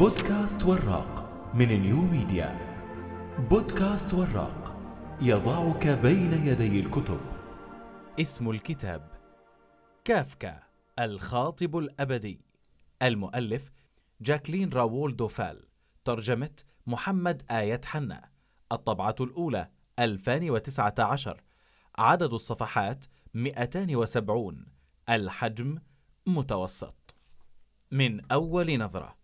بودكاست وراق من نيو ميديا. بودكاست وراق يضعك بين يدي الكتب. اسم الكتاب كافكا الخاطب الأبدي. المؤلف جاكلين راوول دوفال. ترجمة محمد آية حنا. الطبعة الأولى 2019 عدد الصفحات 270 الحجم متوسط. من أول نظرة.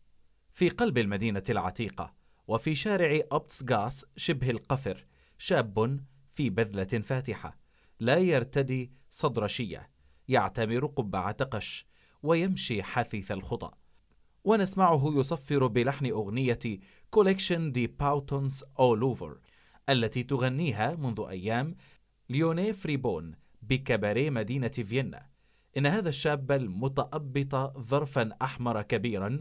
في قلب المدينة العتيقة وفي شارع أبتسغاس شبه القفر شاب في بذلة فاتحة لا يرتدي صدرية يعتمر قبعة قش ويمشي حثيث الخطى. ونسمعه يصفر بلحن أغنية Collection de boutons au Louvre التي تغنيها منذ أيام ليوني فريبون بكباريه مدينة فيينا. إن هذا الشاب المتأبط ظرفا أحمر كبيرا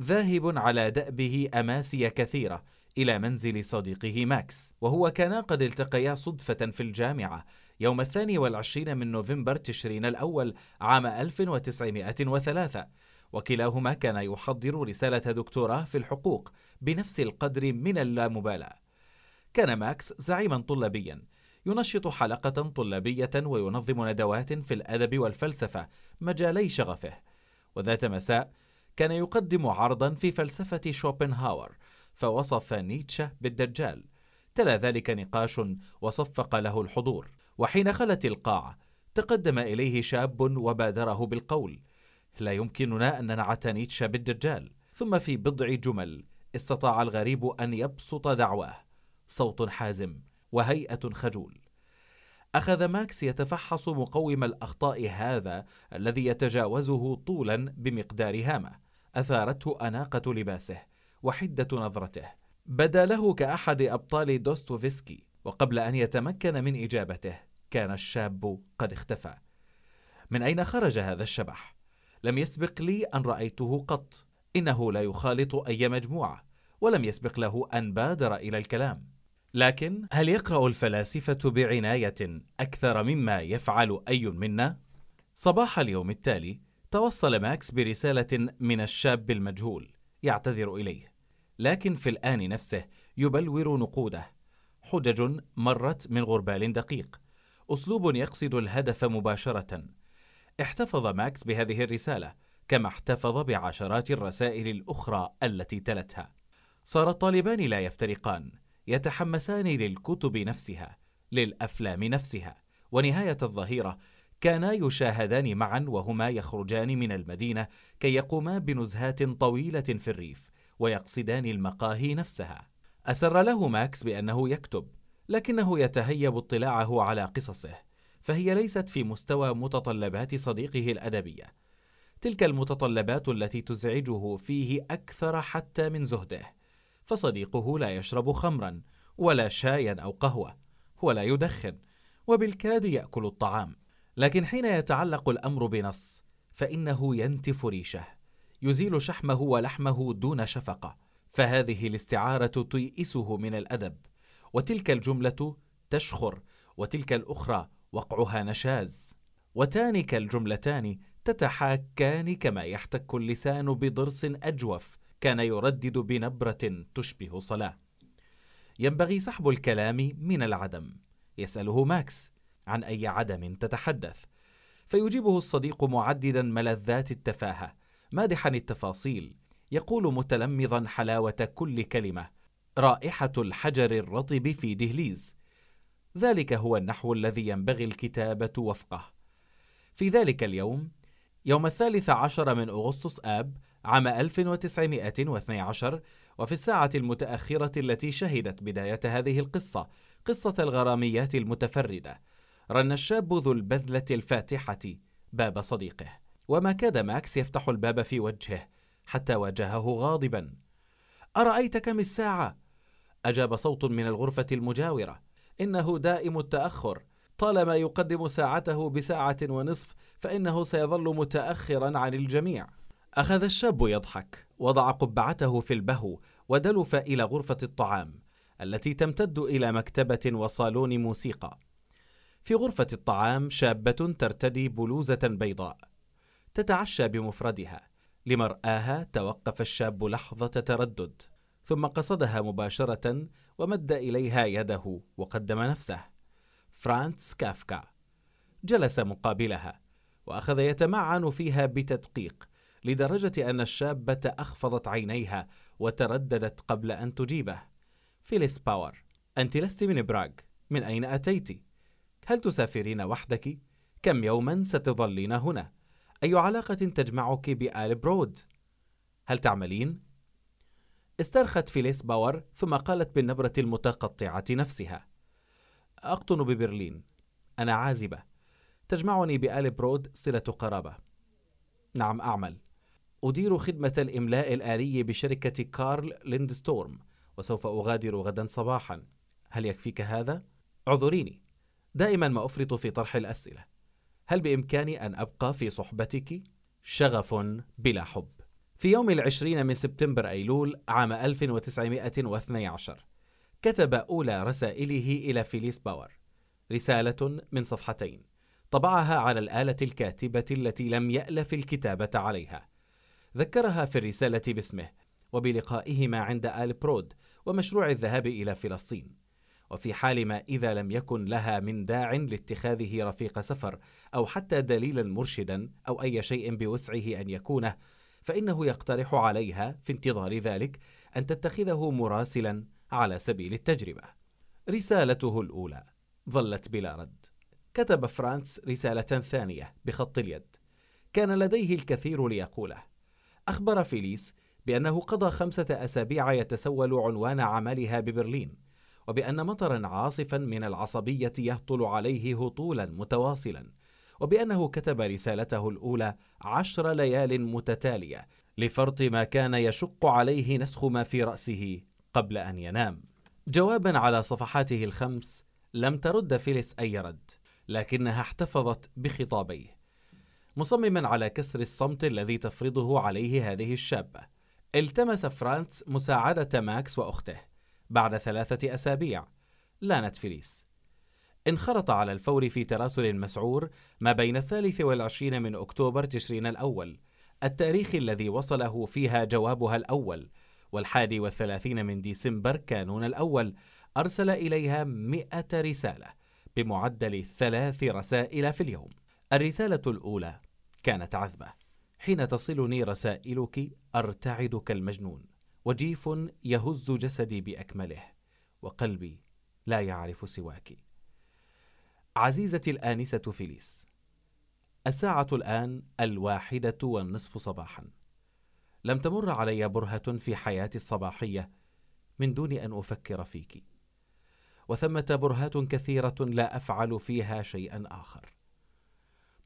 ذاهب على دأبه أماسي كثيرة إلى منزل صديقه ماكس وهو كانا قد التقيا صدفة في الجامعة. يوم الثاني والعشرين من نوفمبر تشرين الأول عام 1903 وكلاهما كان يحضر رسالة دكتوراه في الحقوق بنفس القدر من اللامبالاة. كان ماكس زعيما طلابيا. ينشط حلقة طلابية وينظم ندوات في الأدب والفلسفة مجالي شغفه. وذات مساء كان يقدم عرضا في فلسفة شوبنهاور فوصف نيتشه بالدجال. تلا ذلك نقاش وصفق له الحضور. وحين خلت القاعة تقدم إليه شاب وبادره بالقول. لا يمكننا أن ننعت نيتشه بالدجال. ثم في بضع جمل استطاع الغريب أن يبسط دعواه. صوت حازم وهيئة خجول. أخذ ماكس يتفحص مقوم الأخطاء هذا الذي يتجاوزه طولا بمقدار هامة. أثارته أناقة لباسه وحدة نظرته بدا له كأحد أبطال دوستوفسكي وقبل أن يتمكن من إجابته كان الشاب قد اختفى من أين خرج هذا الشبح؟ لم يسبق لي أن رأيته قط إنه لا يخالط أي مجموعة ولم يسبق له أن بادر إلى الكلام لكن هل يقرأ الفلاسفة بعناية أكثر مما يفعل أي منا؟ صباح اليوم التالي توصل ماكس برسالة من الشاب المجهول يعتذر إليه لكن في الآن نفسه يبلور نقوده. حجج مرت من غربال دقيق. أسلوب يقصد الهدف مباشرة. احتفظ ماكس بهذه الرسالة كما احتفظ بعشرات الرسائل الأخرى التي تلتها. صار الطالبان لا يفترقان يتحمسان للكتب نفسها للأفلام نفسها ونهاية الظهيرة كانا يشاهدان معا وهما يخرجان من المدينة كي يقوما بنزهات طويلة في الريف ويقصدان المقاهي نفسها. أسر له ماكس بأنه يكتب لكنه يتهيب اطلاعه على قصصه فهي ليست في مستوى متطلبات صديقه الأدبية. تلك المتطلبات التي تزعجه فيه أكثر حتى من زهده فصديقه لا يشرب خمرا ولا شايا أو قهوة ولا يدخن وبالكاد يأكل الطعام. لكن حين يتعلق الأمر بنص فإنه ينتف ريشه يزيل شحمه ولحمه دون شفقة فهذه الاستعارة تيئسه من الأدب وتلك الجملة تشخر وتلك الأخرى وقعها نشاز وتانك الجملتان تتحاكان كما يحتك اللسان بضرس أجوف كان يردد بنبرة تشبه صلاة. ينبغي سحب الكلام من العدم. يسأله ماكس: عن أي عدم تتحدث؟ فيجيبه الصديق معددا ملذات التفاهة، مادحا التفاصيل، يقول متلمظا حلاوة كل كلمة: رائحة الحجر الرطب في دهليز. ذلك هو النحو الذي ينبغي الكتابة وفقه. في ذلك اليوم، يوم الثالث عشر من أغسطس آب عام 1912 وفي الساعة المتأخرة التي شهدت بداية هذه القصة قصة الغراميات المتفردة رن الشاب ذو البذلة الفاتحة باب صديقه. وما كاد ماكس يفتح الباب في وجهه حتى واجهه غاضبا. أرأيت كم الساعة؟ أجاب صوت من الغرفة المجاورة. إنه دائم التأخر. طالما يقدم ساعته بساعة ونصف فإنه سيظل متأخرا عن الجميع. أخذ الشاب يضحك. وضع قبعته في البهو ودلف إلى غرفة الطعام التي تمتد إلى مكتبة وصالون موسيقى. في غرفة الطعام شابة ترتدي بلوزة بيضاء تتعشى بمفردها لمرآها توقف الشاب لحظة تردد ثم قصدها مباشرة ومد إليها يده وقدم نفسه فرانتس كافكا جلس مقابلها وأخذ يتمعن فيها بتدقيق لدرجة أن الشابة أخفضت عينيها وترددت قبل أن تجيبه فيليس باور أنت لست من براغ من أين أتيت؟ هل تسافرين وحدك؟ كم يوما ستظلين هنا؟ أي علاقة تجمعك بآل برود؟ هل تعملين؟ استرخت فيليس باور ثم قالت بالنبرة المتقطعة نفسها أقطن ببرلين أنا عازبة تجمعني بآل برود صلة قرابة نعم أعمل أدير خدمة الإملاء الآلي بشركة كارل ليندستورم وسوف أغادر غدا صباحا هل يكفيك هذا؟ اعذريني دائما ما أفرط في طرح الأسئلة. هل بإمكاني أن أبقى في صحبتك؟ شغف بلا حب. في يوم العشرين من سبتمبر أيلول عام 1912 كتب أولى رسائله إلى فيليس باور رسالة من صفحتين طبعها على الآلة الكاتبة التي لم يألف الكتابة عليها. ذكرها في الرسالة باسمه وبلقائهما عند آل برود ومشروع الذهاب إلى فلسطين. وفي حال ما إذا لم يكن لها من داع لاتخاذه رفيق سفر أو حتى دليلا مرشدا أو أي شيء بوسعه أن يكونه فإنه يقترح عليها في انتظار ذلك أن تتخذه مراسلا على سبيل التجربة. رسالته الأولى ظلت بلا رد. كتب فرانس رسالة ثانية بخط اليد. كان لديه الكثير ليقوله. أخبر فيليس بأنه قضى خمسة أسابيع يتسول عنوان عملها ببرلين، وبأن مطرا عاصفا من العصبية يهطل عليه هطولا متواصلا، وبأنه كتب رسالته الأولى عشر ليال متتالية لفرط ما كان يشق عليه نسخ ما في رأسه قبل أن ينام. جوابا على صفحاته الخمس لم ترد فيليس أي رد، لكنها احتفظت بخطابيه. مصمما على كسر الصمت الذي تفرضه عليه هذه الشابة. التمس فرانس مساعدة ماكس وأخته بعد ثلاثة أسابيع. لانت فيليس. انخرط على الفور في تراسل مسعور ما بين الثالث والعشرين من أكتوبر تشرين الأول. التاريخ الذي وصله فيها جوابها الأول. والحادي والثلاثين من ديسمبر كانون الأول. أرسل إليها مئة رسالة بمعدل ثلاث رسائل في اليوم. الرسالة الأولى كانت عذبة. حين تصلني رسائلك أرتعد كالمجنون وجيف يهز جسدي بأكمله وقلبي لا يعرف سواك. عزيزتي الآنسة فيليس الساعة الآن الواحدة والنصف صباحا. لم تمر علي برهة في حياتي الصباحية من دون أن أفكر فيك. وثمة برهات كثيرة لا أفعل فيها شيئا آخر.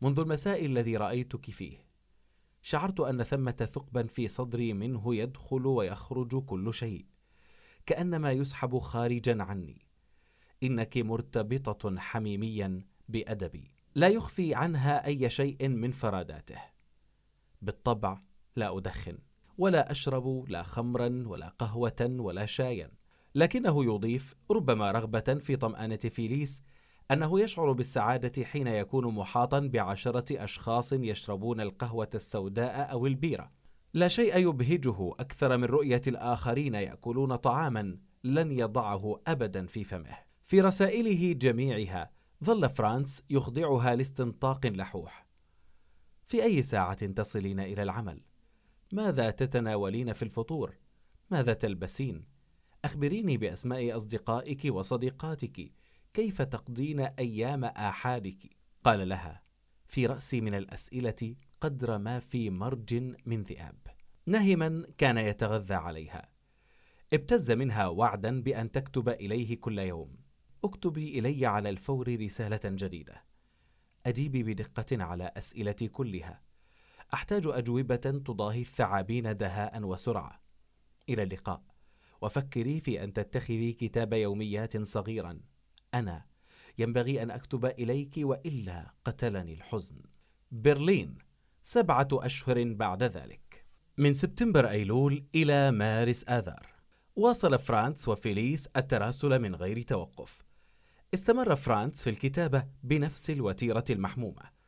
منذ المساء الذي رأيتك فيه شعرت أن ثمة ثقبا في صدري منه يدخل ويخرج كل شيء كأنما يسحب خارجا عني. إنك مرتبطة حميميا بأدبي. لا يخفي عنها أي شيء من فراداته. بالطبع لا أدخن ولا أشرب لا خمرا ولا قهوة ولا شايا. لكنه يضيف ربما رغبة في طمأنة فيليس أنه يشعر بالسعادة حين يكون محاطا بعشرة أشخاص يشربون القهوة السوداء أو البيرة. لا شيء يبهجه أكثر من رؤية الآخرين يأكلون طعاما لن يضعه أبدا في فمه. في رسائله جميعها ظل فرانس يخضعها لاستنطاق لحوح. في أي ساعة تصلين إلى العمل؟ ماذا تتناولين في الفطور؟ ماذا تلبسين؟ أخبريني بأسماء أصدقائك وصديقاتك كيف تقضين أيام آحادك؟ قال لها في رأسي من الأسئلة قدر ما في مرج من ذئاب. نهما كان يتغذى عليها. ابتز منها وعدا بأن تكتب إليه كل يوم. اكتبي إلي على الفور رسالة جديدة. أجيبي بدقة على أسئلتي كلها. أحتاج أجوبة تضاهي الثعابين دهاء وسرعة. إلى اللقاء. وفكري في أن تتخذي كتاب يوميات صغيرا. أنا ينبغي أن أكتب إليك وإلا قتلني الحزن. برلين سبعة أشهر بعد ذلك. من سبتمبر أيلول إلى مارس آذار. واصل فرانس وفيليس التراسل من غير توقف. استمر فرانس في الكتابة بنفس الوتيرة المحمومة.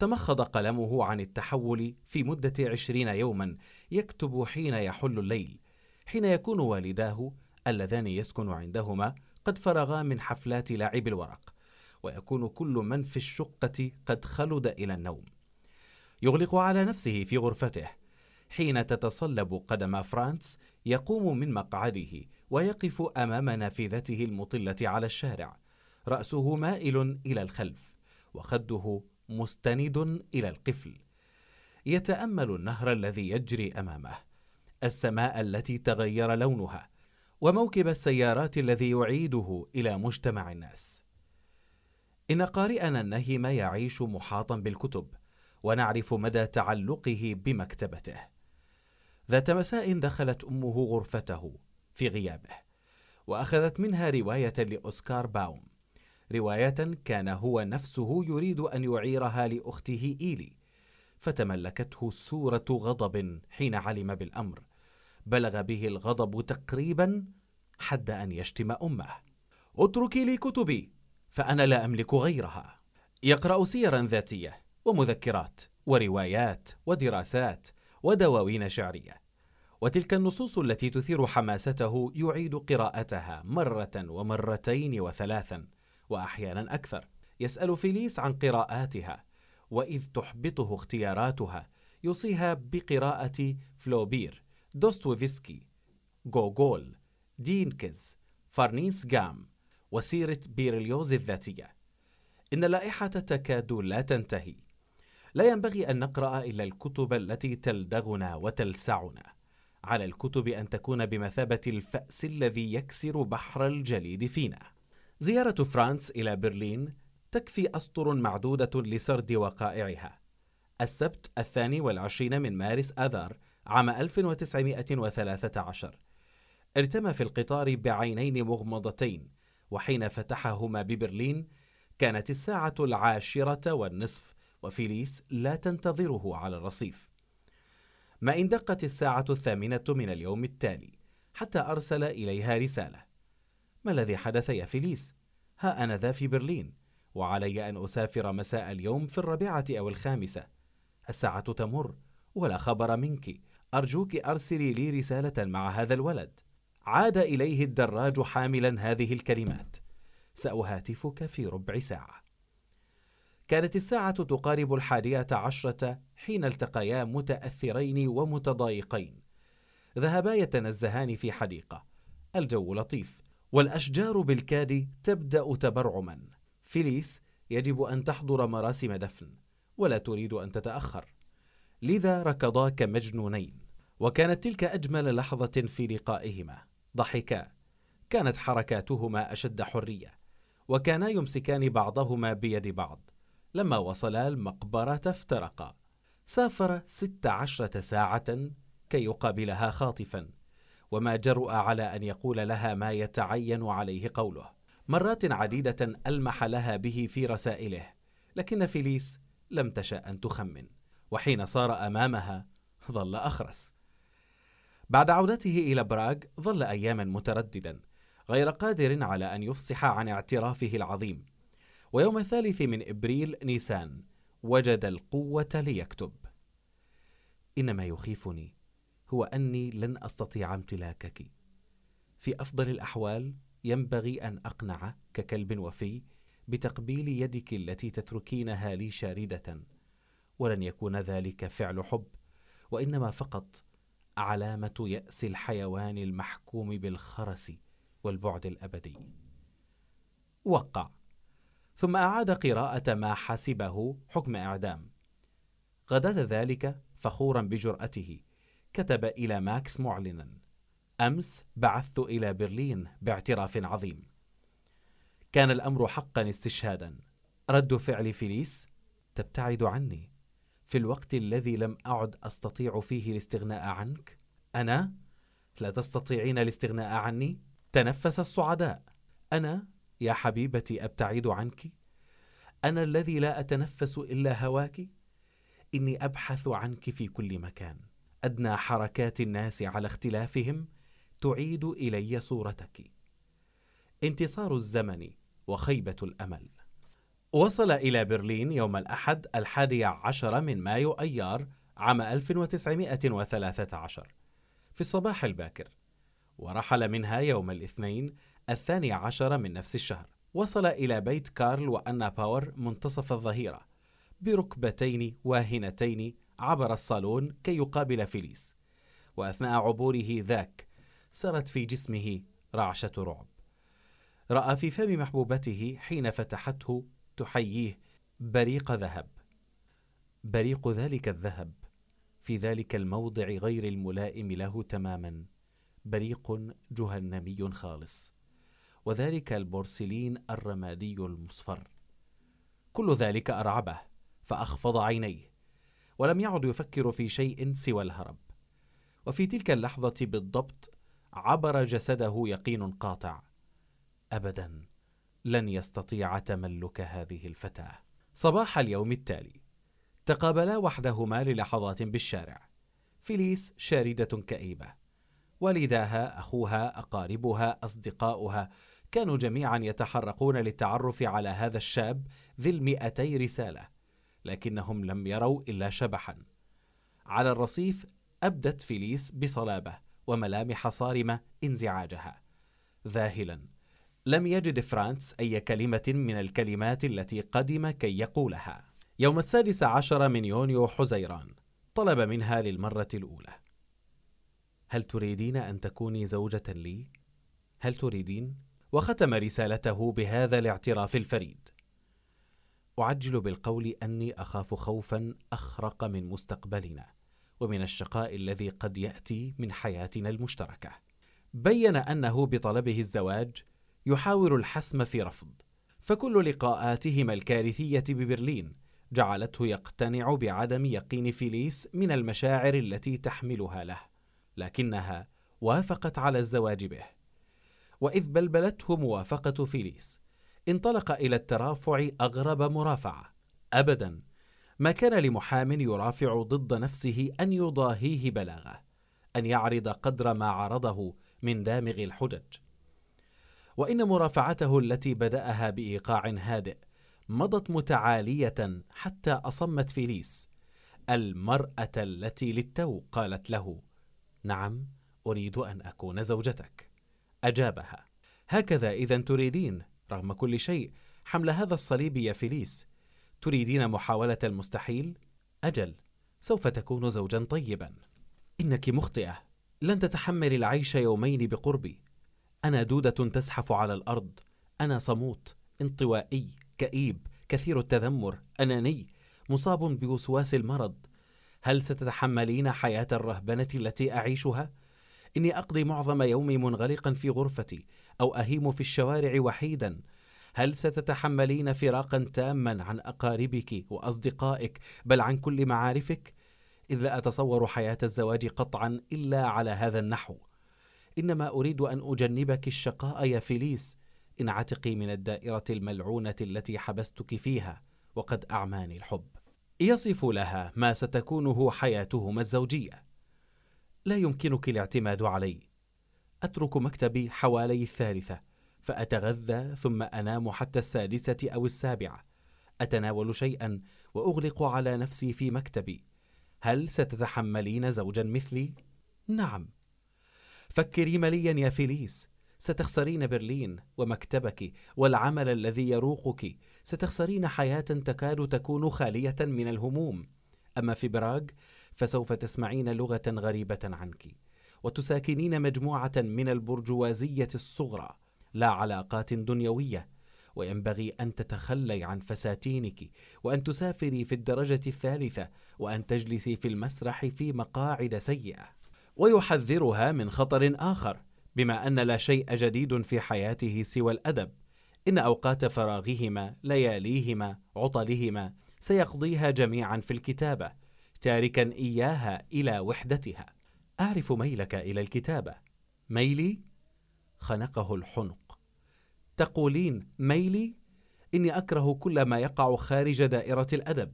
تمخض قلمه عن التحول في مدة عشرين يوما يكتب حين يحل الليل حين يكون والداه اللذان يسكن عندهما قد فرغا من حفلات لاعب الورق ويكون كل من في الشقة قد خلد إلى النوم. يغلق على نفسه في غرفته حين تتصلب قدم فرانس يقوم من مقعده ويقف أمام نافذته المطلة على الشارع. رأسه مائل إلى الخلف وخده مستند إلى القفل. يتأمل النهر الذي يجري أمامه السماء التي تغير لونها وموكب السيارات الذي يعيده إلى مجتمع الناس. إن قارئنا النهم يعيش محاطا بالكتب ونعرف مدى تعلقه بمكتبته. ذات مساء دخلت أمه غرفته في غيابه وأخذت منها رواية لأوسكار باوم. رواية كان هو نفسه يريد أن يعيرها لأخته إيلي فتملكته سوره غضب حين علم بالأمر. بلغ به الغضب تقريبا حد أن يشتم أمه. اتركي لي كتبي فأنا لا أملك غيرها. يقرأ سيرا ذاتية ومذكرات وروايات ودراسات ودواوين شعرية. وتلك النصوص التي تثير حماسته يعيد قراءتها مرة ومرتين وثلاثا واحيانا أكثر. يسأل فيليس عن قراءاتها وإذ تحبطه اختياراتها يوصيها بقراءة فلوبير دوستويفسكي غوغول ديكنز فرانسيس جام وسيرة بيرليوز الذاتية. إن اللائحة تكاد لا تنتهي. لا ينبغي أن نقرأ إلا الكتب التي تلدغنا وتلسعنا. على الكتب أن تكون بمثابة الفأس الذي يكسر بحر الجليد فينا. زيارة فرانس إلى برلين تكفي أسطر معدودة لسرد وقائعها. السبت الثاني والعشرين من مارس آذار عام 1913 ارتمى في القطار بعينين مغمضتين وحين فتحهما ببرلين كانت الساعة العاشرة والنصف وفيليس لا تنتظره على الرصيف. ما إن دقت الساعة الثامنة من اليوم التالي حتى أرسل إليها رسالة. ما الذي حدث يا فيليس؟ ها أنا ذا في برلين وعلي أن أسافر مساء اليوم في الرابعة أو الخامسة. الساعة تمر ولا خبر منك أرجوك أرسلي لي رسالة مع هذا الولد. عاد إليه الدراج حاملا هذه الكلمات. سأهاتفك في ربع ساعة. كانت الساعة تقارب الحادية عشرة حين التقيا متأثرين ومتضايقين. ذهبا يتنزهان في حديقة. الجو لطيف والأشجار بالكاد تبدأ تبرعما. فيليس يجب أن تحضر مراسم دفن ولا تريد أن تتأخر. لذا ركضا كمجنونين. وكانت تلك أجمل لحظة في لقائهما. ضحكا. كانت حركاتهما أشد حرية وكانا يمسكان بعضهما بيد بعض. لما وصلا المقبرة افترقا. سافر ست عشرة ساعة كي يقابلها خاطفا وما جرؤ على أن يقول لها ما يتعين عليه قوله. مرات عديدة ألمح لها به في رسائله لكن فيليس لم تشأ أن تخمن. وحين صار أمامها ظل أخرس. بعد عودته إلى براغ ظل أياما مترددا غير قادر على أن يفصح عن اعترافه العظيم. ويوم الثالث من إبريل نيسان وجد القوة ليكتب. إن ما يخيفني هو أني لن أستطيع امتلاكك. في أفضل الأحوال ينبغي أن أقنع ككلب وفي بتقبيل يدك التي تتركينها لي شاردة ولن يكون ذلك فعل حب وإنما فقط علامة يأس الحيوان المحكوم بالخرس والبعد الأبدي. وقع ثم أعاد قراءة ما حسبه حكم إعدام. غداة ذلك فخورا بجرأته كتب إلى ماكس معلنا: أمس بعثت إلى برلين باعتراف عظيم. كان الأمر حقا استشهادا. رد فعل فيليس: تبتعد عني. في الوقت الذي لم أعد أستطيع فيه الاستغناء عنك؟ أنا؟ لا تستطيعين الاستغناء عني؟ تنفس الصعداء أنا يا حبيبتي أبتعد عنك؟ أنا الذي لا أتنفس إلا هواك؟ إني أبحث عنك في كل مكان. أدنى حركات الناس على اختلافهم تعيد إلي صورتك. انتصار الزمن وخيبة الأمل. وصل إلى برلين يوم الأحد الحادي عشر من مايو أيار عام 1913 في الصباح الباكر ورحل منها يوم الاثنين الثاني عشر من نفس الشهر. وصل إلى بيت كارل وآنا باور منتصف الظهيرة بركبتين واهنتين عبر الصالون كي يقابل فيليس. وأثناء عبوره ذاك سرت في جسمه رعشة رعب. رأى في فم محبوبته حين فتحته تحييه بريق ذهب بريق ذلك الذهب في ذلك الموضع غير الملائم له تماما بريق جهنمي خالص. وذلك البورسلين الرمادي المصفر. كل ذلك أرعبه فأخفض عينيه ولم يعد يفكر في شيء سوى الهرب. وفي تلك اللحظة بالضبط عبر جسده يقين قاطع. ابدا. لن يستطيع تملك هذه الفتاة. صباح اليوم التالي. تقابلا وحدهما للحظات بالشارع. فيليس شاردة كئيبة. والداها أخوها أقاربها أصدقاؤها كانوا جميعا يتحرقون للتعرف على هذا الشاب ذي المئتي رسالة لكنهم لم يروا إلا شبحا. على الرصيف أبدت فيليس بصلابة وملامح صارمة انزعاجها. ذاهلا. لم يجد فرانس أي كلمة من الكلمات التي قدم كي يقولها يوم السادس عشر من يونيو حزيران طلب منها للمرة الأولى هل تريدين أن تكوني زوجة لي؟ هل تريدين؟ وختم رسالته بهذا الاعتراف الفريد أعجل بالقول أني أخاف خوفا أخرق من مستقبلنا ومن الشقاء الذي قد يأتي من حياتنا المشتركة بين أنه بطلبه الزواج يحاول الحسم في رفض. فكل لقاءاتهما الكارثية ببرلين جعلته يقتنع بعدم يقين فيليس من المشاعر التي تحملها له لكنها وافقت على الزواج به. وإذ بلبلته موافقة فيليس انطلق إلى الترافع أغرب مرافعة. ابدا ما كان لمحام يرافع ضد نفسه أن يضاهيه بلاغه أن يعرض قدر ما عرضه من دامغ الحجج. وإن مرافعته التي بدأها بإيقاع هادئ مضت متعالية حتى أصمت فيليس المرأة التي للتو قالت له نعم أريد أن أكون زوجتك. أجابها هكذا إذا تريدين رغم كل شيء حمل هذا الصليب يا فيليس. تريدين محاولة المستحيل؟ أجل سوف تكون زوجا طيبا. إنك مخطئة لن تتحمل العيش يومين بقربي. أنا دودة تزحف على الأرض. أنا صموت انطوائي كئيب كثير التذمر أناني مصاب بوسواس المرض. هل ستتحملين حياة الرهبنة التي أعيشها؟ إني أقضي معظم يومي منغلقا في غرفتي أو أهيم في الشوارع وحيدا. هل ستتحملين فراقا تاما عن أقاربك وأصدقائك بل عن كل معارفك؟ إذ لا أتصور حياة الزواج قطعا إلا على هذا النحو. إنما أريد أن أجنبك الشقاء يا فيليس. انعتقي من الدائرة الملعونة التي حبستك فيها وقد أعماني الحب. يصف لها ما ستكونه حياتهما الزوجية. لا يمكنك الاعتماد علي. أترك مكتبي حوالي الثالثة فأتغذى ثم أنام حتى السادسة أو السابعة. أتناول شيئا وأغلق على نفسي في مكتبي. هل ستتحملين زوجا مثلي؟ نعم. فكري مليا يا فيليس ستخسرين برلين ومكتبك والعمل الذي يروقك ستخسرين حياة تكاد تكون خالية من الهموم. أما في براغ فسوف تسمعين لغة غريبة عنك وتساكنين مجموعة من البرجوازية الصغرى لا علاقات دنيوية. وينبغي أن تتخلي عن فساتينك وأن تسافري في الدرجة الثالثة وأن تجلسي في المسرح في مقاعد سيئة. ويحذرها من خطر آخر بما أن لا شيء جديد في حياته سوى الأدب. إن أوقات فراغهما لياليهما عطلهما سيقضيها جميعا في الكتابة تاركا إياها إلى وحدتها. أعرف ميلك إلى الكتابة. ميلي؟ خنقه الحنق. تقولين ميلي؟ إني أكره كل ما يقع خارج دائرة الأدب.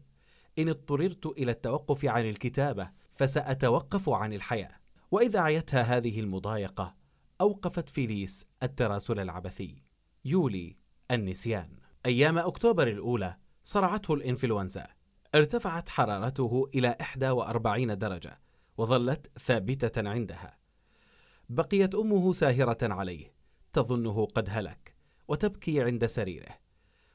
إن اضطررت إلى التوقف عن الكتابة فسأتوقف عن الحياة. وإذا اعيتها هذه المضايقة أوقفت فيليس التراسل العبثي يولي النسيان. أيام أكتوبر الأولى صرعته الإنفلونزا. ارتفعت حرارته إلى 41 درجة وظلت ثابتة عندها. بقيت أمه ساهرة عليه تظنه قد هلك وتبكي عند سريره.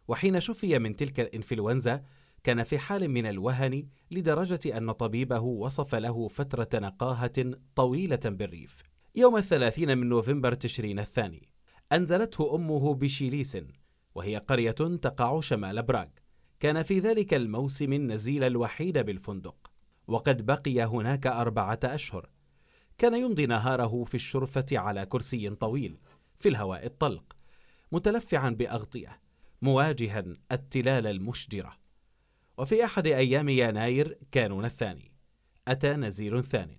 وحين شفي من تلك الإنفلونزا كان في حال من الوهن لدرجة أن طبيبه وصف له فترة نقاهة طويلة بالريف. يوم الثلاثين من نوفمبر تشرين الثاني أنزلته أمه بشيليس وهي قرية تقع شمال براغ. كان في ذلك الموسم النزيل الوحيد بالفندق. وقد بقي هناك أربعة أشهر. كان يمضي نهاره في الشرفة على كرسي طويل في الهواء الطلق متلفعا بأغطية مواجها التلال المشجرة. وفي أحد أيام يناير كانون الثاني أتى نزيل ثان.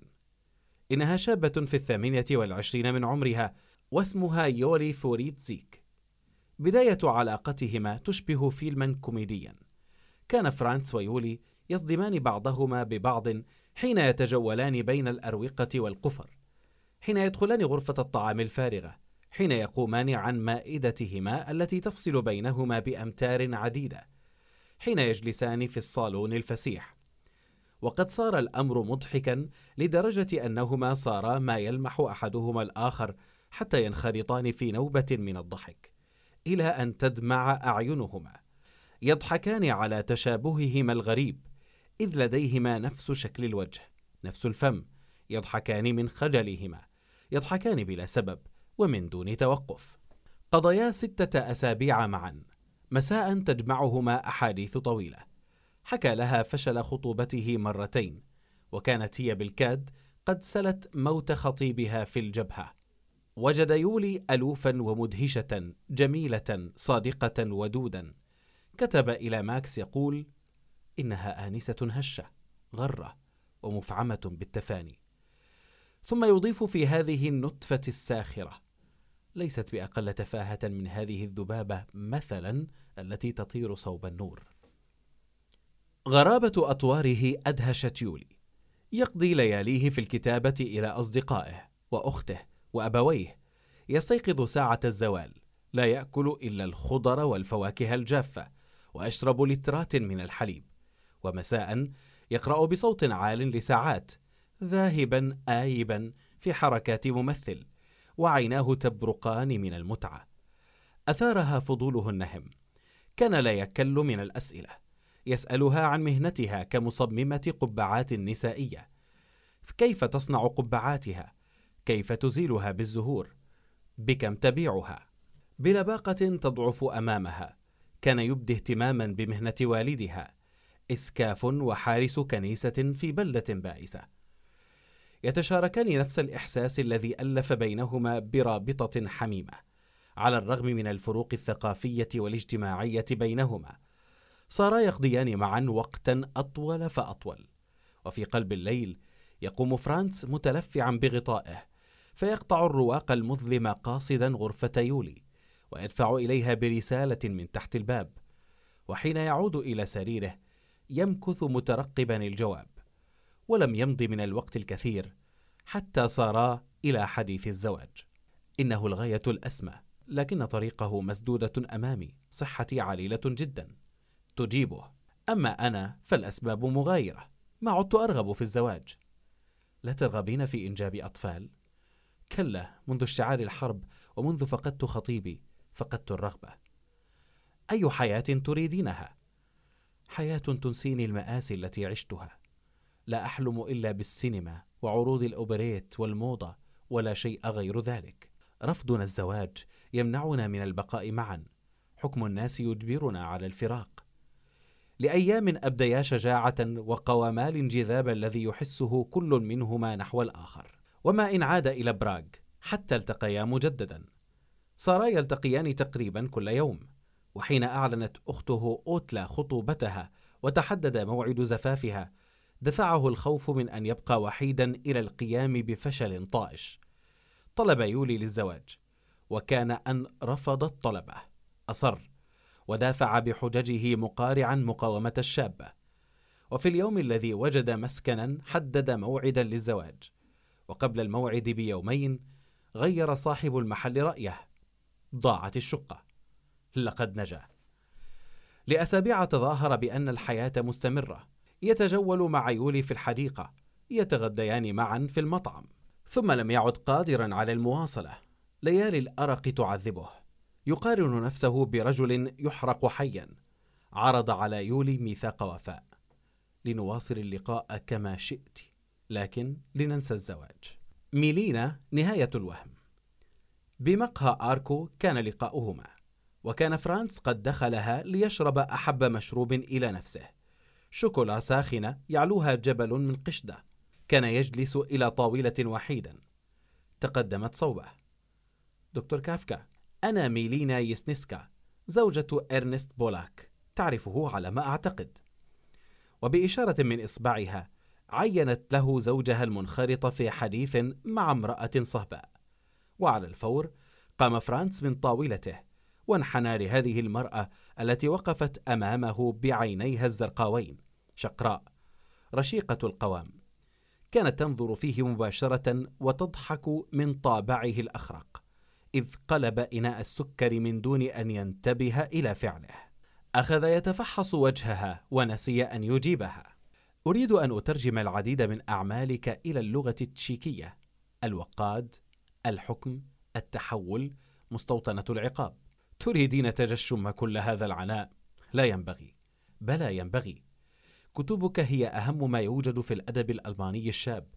إنها شابة في الثامنة والعشرين من عمرها واسمها يولي فوريتزيك. بداية علاقتهما تشبه فيلما كوميديا. كان فرانس ويولي يصدمان بعضهما ببعض حين يتجولان بين الأروقة والقفر حين يدخلان غرفة الطعام الفارغة حين يقومان عن مائدتهما التي تفصل بينهما بأمتار عديدة. حين يجلسان في الصالون الفسيح. وقد صار الأمر مضحكا لدرجة أنهما صارا ما يلمح أحدهما الآخر حتى ينخرطان في نوبة من الضحك إلى أن تدمع أعينهما. يضحكان على تشابههما الغريب إذ لديهما نفس شكل الوجه نفس الفم يضحكان من خجلهما يضحكان بلا سبب ومن دون توقف. قضيا ستة أسابيع معا. مساء تجمعهما أحاديث طويلة. حكى لها فشل خطوبته مرتين وكانت هي بالكاد قد سلت موت خطيبها في الجبهة. وجد يولي ألوفا ومدهشة جميلة صادقة ودودا. كتب إلى ماكس يقول إنها آنسة هشة غرة ومفعمة بالتفاني. ثم يضيف في هذه النطفة الساخرة ليست بأقل تفاهة من هذه الذبابة مثلا التي تطير صوب النور. غرابة أطواره أدهشت يولي. يقضي لياليه في الكتابة إلى أصدقائه وأخته وأبويه. يستيقظ ساعة الزوال. لا يأكل إلا الخضر والفواكه الجافة ويشرب لترات من الحليب. ومساء يقرأ بصوت عال لساعات ذاهبا آيبا في حركات ممثل وعيناه تبرقان من المتعة. أثارها فضوله النهم. كان لا يكل من الأسئلة. يسألها عن مهنتها كمصممة قبعات نسائية. كيف تصنع قبعاتها؟ كيف تزيلها بالزهور؟ بكم تبيعها؟ بلباقة تضعف أمامها. كان يبدي اهتماما بمهنة والدها. إسكاف وحارس كنيسة في بلدة بائسة. يتشاركان نفس الإحساس الذي ألف بينهما برابطة حميمة. على الرغم من الفروق الثقافية والاجتماعية بينهما. صارا يقضيان معا وقتا أطول فأطول. وفي قلب الليل يقوم فرانس متلفعا بغطائه فيقطع الرواق المظلم قاصدا غرفة يولي ويدفع إليها برسالة من تحت الباب. وحين يعود إلى سريره يمكث مترقبا الجواب ولم يمض من الوقت الكثير حتى صارا إلى حديث الزواج. إنه الغاية الأسمى. لكن طريقه مسدودة أمامي صحتي عليلة جدا. تجيبه. أما أنا فالأسباب مغايرة. ما عدت أرغب في الزواج. لا ترغبين في إنجاب أطفال؟ كلا منذ اشتعال الحرب ومنذ فقدت خطيبي فقدت الرغبة. أي حياة تريدينها؟ حياة تنسيني المآسي التي عشتها. لا أحلم إلا بالسينما وعروض الأوبريت والموضة ولا شيء غير ذلك. رفضنا الزواج يمنعنا من البقاء معا. حكم الناس يجبرنا على الفراق. لأيام أبديا شجاعة وقواما الانجذاب الذي يحسه كل منهما نحو الآخر. وما إن عاد إلى براغ حتى التقيا مجددا. صارا يلتقيان تقريبا كل يوم. وحين أعلنت أخته أوتلا خطوبتها وتحدد موعد زفافها دفعه الخوف من أن يبقى وحيدا إلى القيام بفشل طائش. طلب يولي للزواج. وكان أن رفض الطلبه أصر. ودافع بحججه مقارعا مقاومة الشابة. وفي اليوم الذي وجد مسكنا حدد موعدا للزواج. وقبل الموعد بيومين غير صاحب المحل رأيه. ضاعت الشقة. لقد نجا. لأسابيع تظاهر بأن الحياة مستمرة. يتجول مع يولي في الحديقة. يتغديان معا في المطعم. ثم لم يعد قادرا على المواصلة. ليالي الأرق تعذبه. يقارن نفسه برجل يحرق حيا. عرض على يولي ميثاق وفاء. لنواصل اللقاء كما شئت لكن لننسى الزواج. ميلينا نهاية الوهم. بمقهى آركو كان لقاؤهما وكان فرانس قد دخلها ليشرب أحب مشروب إلى نفسه. شوكولا ساخنة يعلوها جبل من قشدة. كان يجلس إلى طاولة وحيدا. تقدمت صوبه. دكتور كافكا أنا ميلينا يسنسكا زوجة إرنست بولاك تعرفه على ما أعتقد. وبإشارة من إصبعها عينت له زوجها المنخرط في حديث مع امرأة صهباء. وعلى الفور قام فرانس من طاولته وانحنى لهذه المرأة التي وقفت أمامه بعينيها الزرقاوين شقراء رشيقة القوام. كانت تنظر فيه مباشرة وتضحك من طابعه الأخرق. إذ قلب إناء السكر من دون أن ينتبه إلى فعله. أخذ يتفحص وجهها ونسي أن يجيبها. أريد أن أترجم العديد من أعمالك إلى اللغة التشيكية. الوقاد الحكم التحول مستوطنة العقاب. تريدين تجشم كل هذا العناء؟ لا ينبغي. بلى ينبغي. كتبك هي أهم ما يوجد في الأدب الألماني الشاب.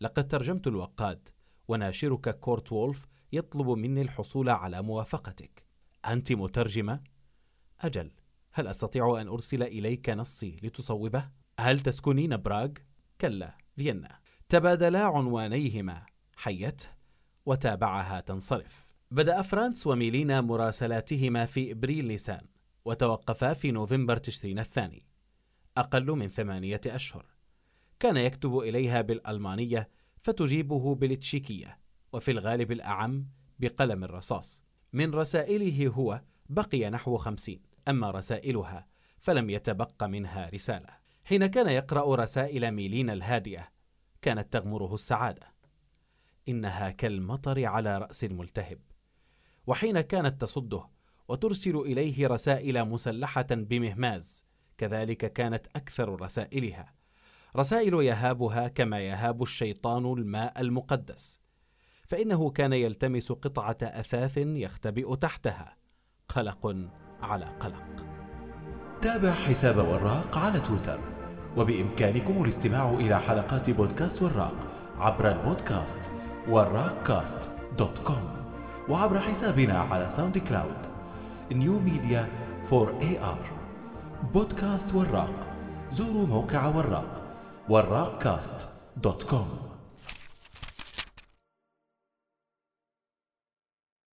لقد ترجمت الوقاد. وناشرك كورت وولف يطلب مني الحصول على موافقتك. أنت مترجمة؟ أجل هل أستطيع أن أرسل إليك نصي لتصوبه؟ هل تسكنين براغ؟ كلا فيينا. تبادلا عنوانيهما. حيته وتابعها تنصرف. بدأ فرانس وميلينا مراسلاتهما في إبريل نيسان وتوقفا في نوفمبر تشرين الثاني. أقل من ثمانية أشهر. كان يكتب إليها بالألمانية فتجيبه بالتشيكية. وفي الغالب الأعم بقلم الرصاص. من رسائله هو بقي نحو خمسين أما رسائلها فلم يتبق منها رسالة. حين كان يقرأ رسائل ميلين الهادئة كانت تغمره السعادة. إنها كالمطر على رأس الملتهب. وحين كانت تصده وترسل إليه رسائل مسلحة بمهماز كذلك كانت أكثر رسائلها. رسائل يهابها كما يهاب الشيطان الماء المقدس. فإنه كان يلتمس قطعة أثاث يختبئ تحتها. قلق على قلق. تابع حساب وراق على تويتر. وبإمكانكم الاستماع إلى حلقات بودكاست وراق عبر البودكاست وراق كاست dot com. وعبر حسابنا على SoundCloud. New Media 4 AR. بودكاست وراق. زوروا موقع وراق. وراق كاست dot com.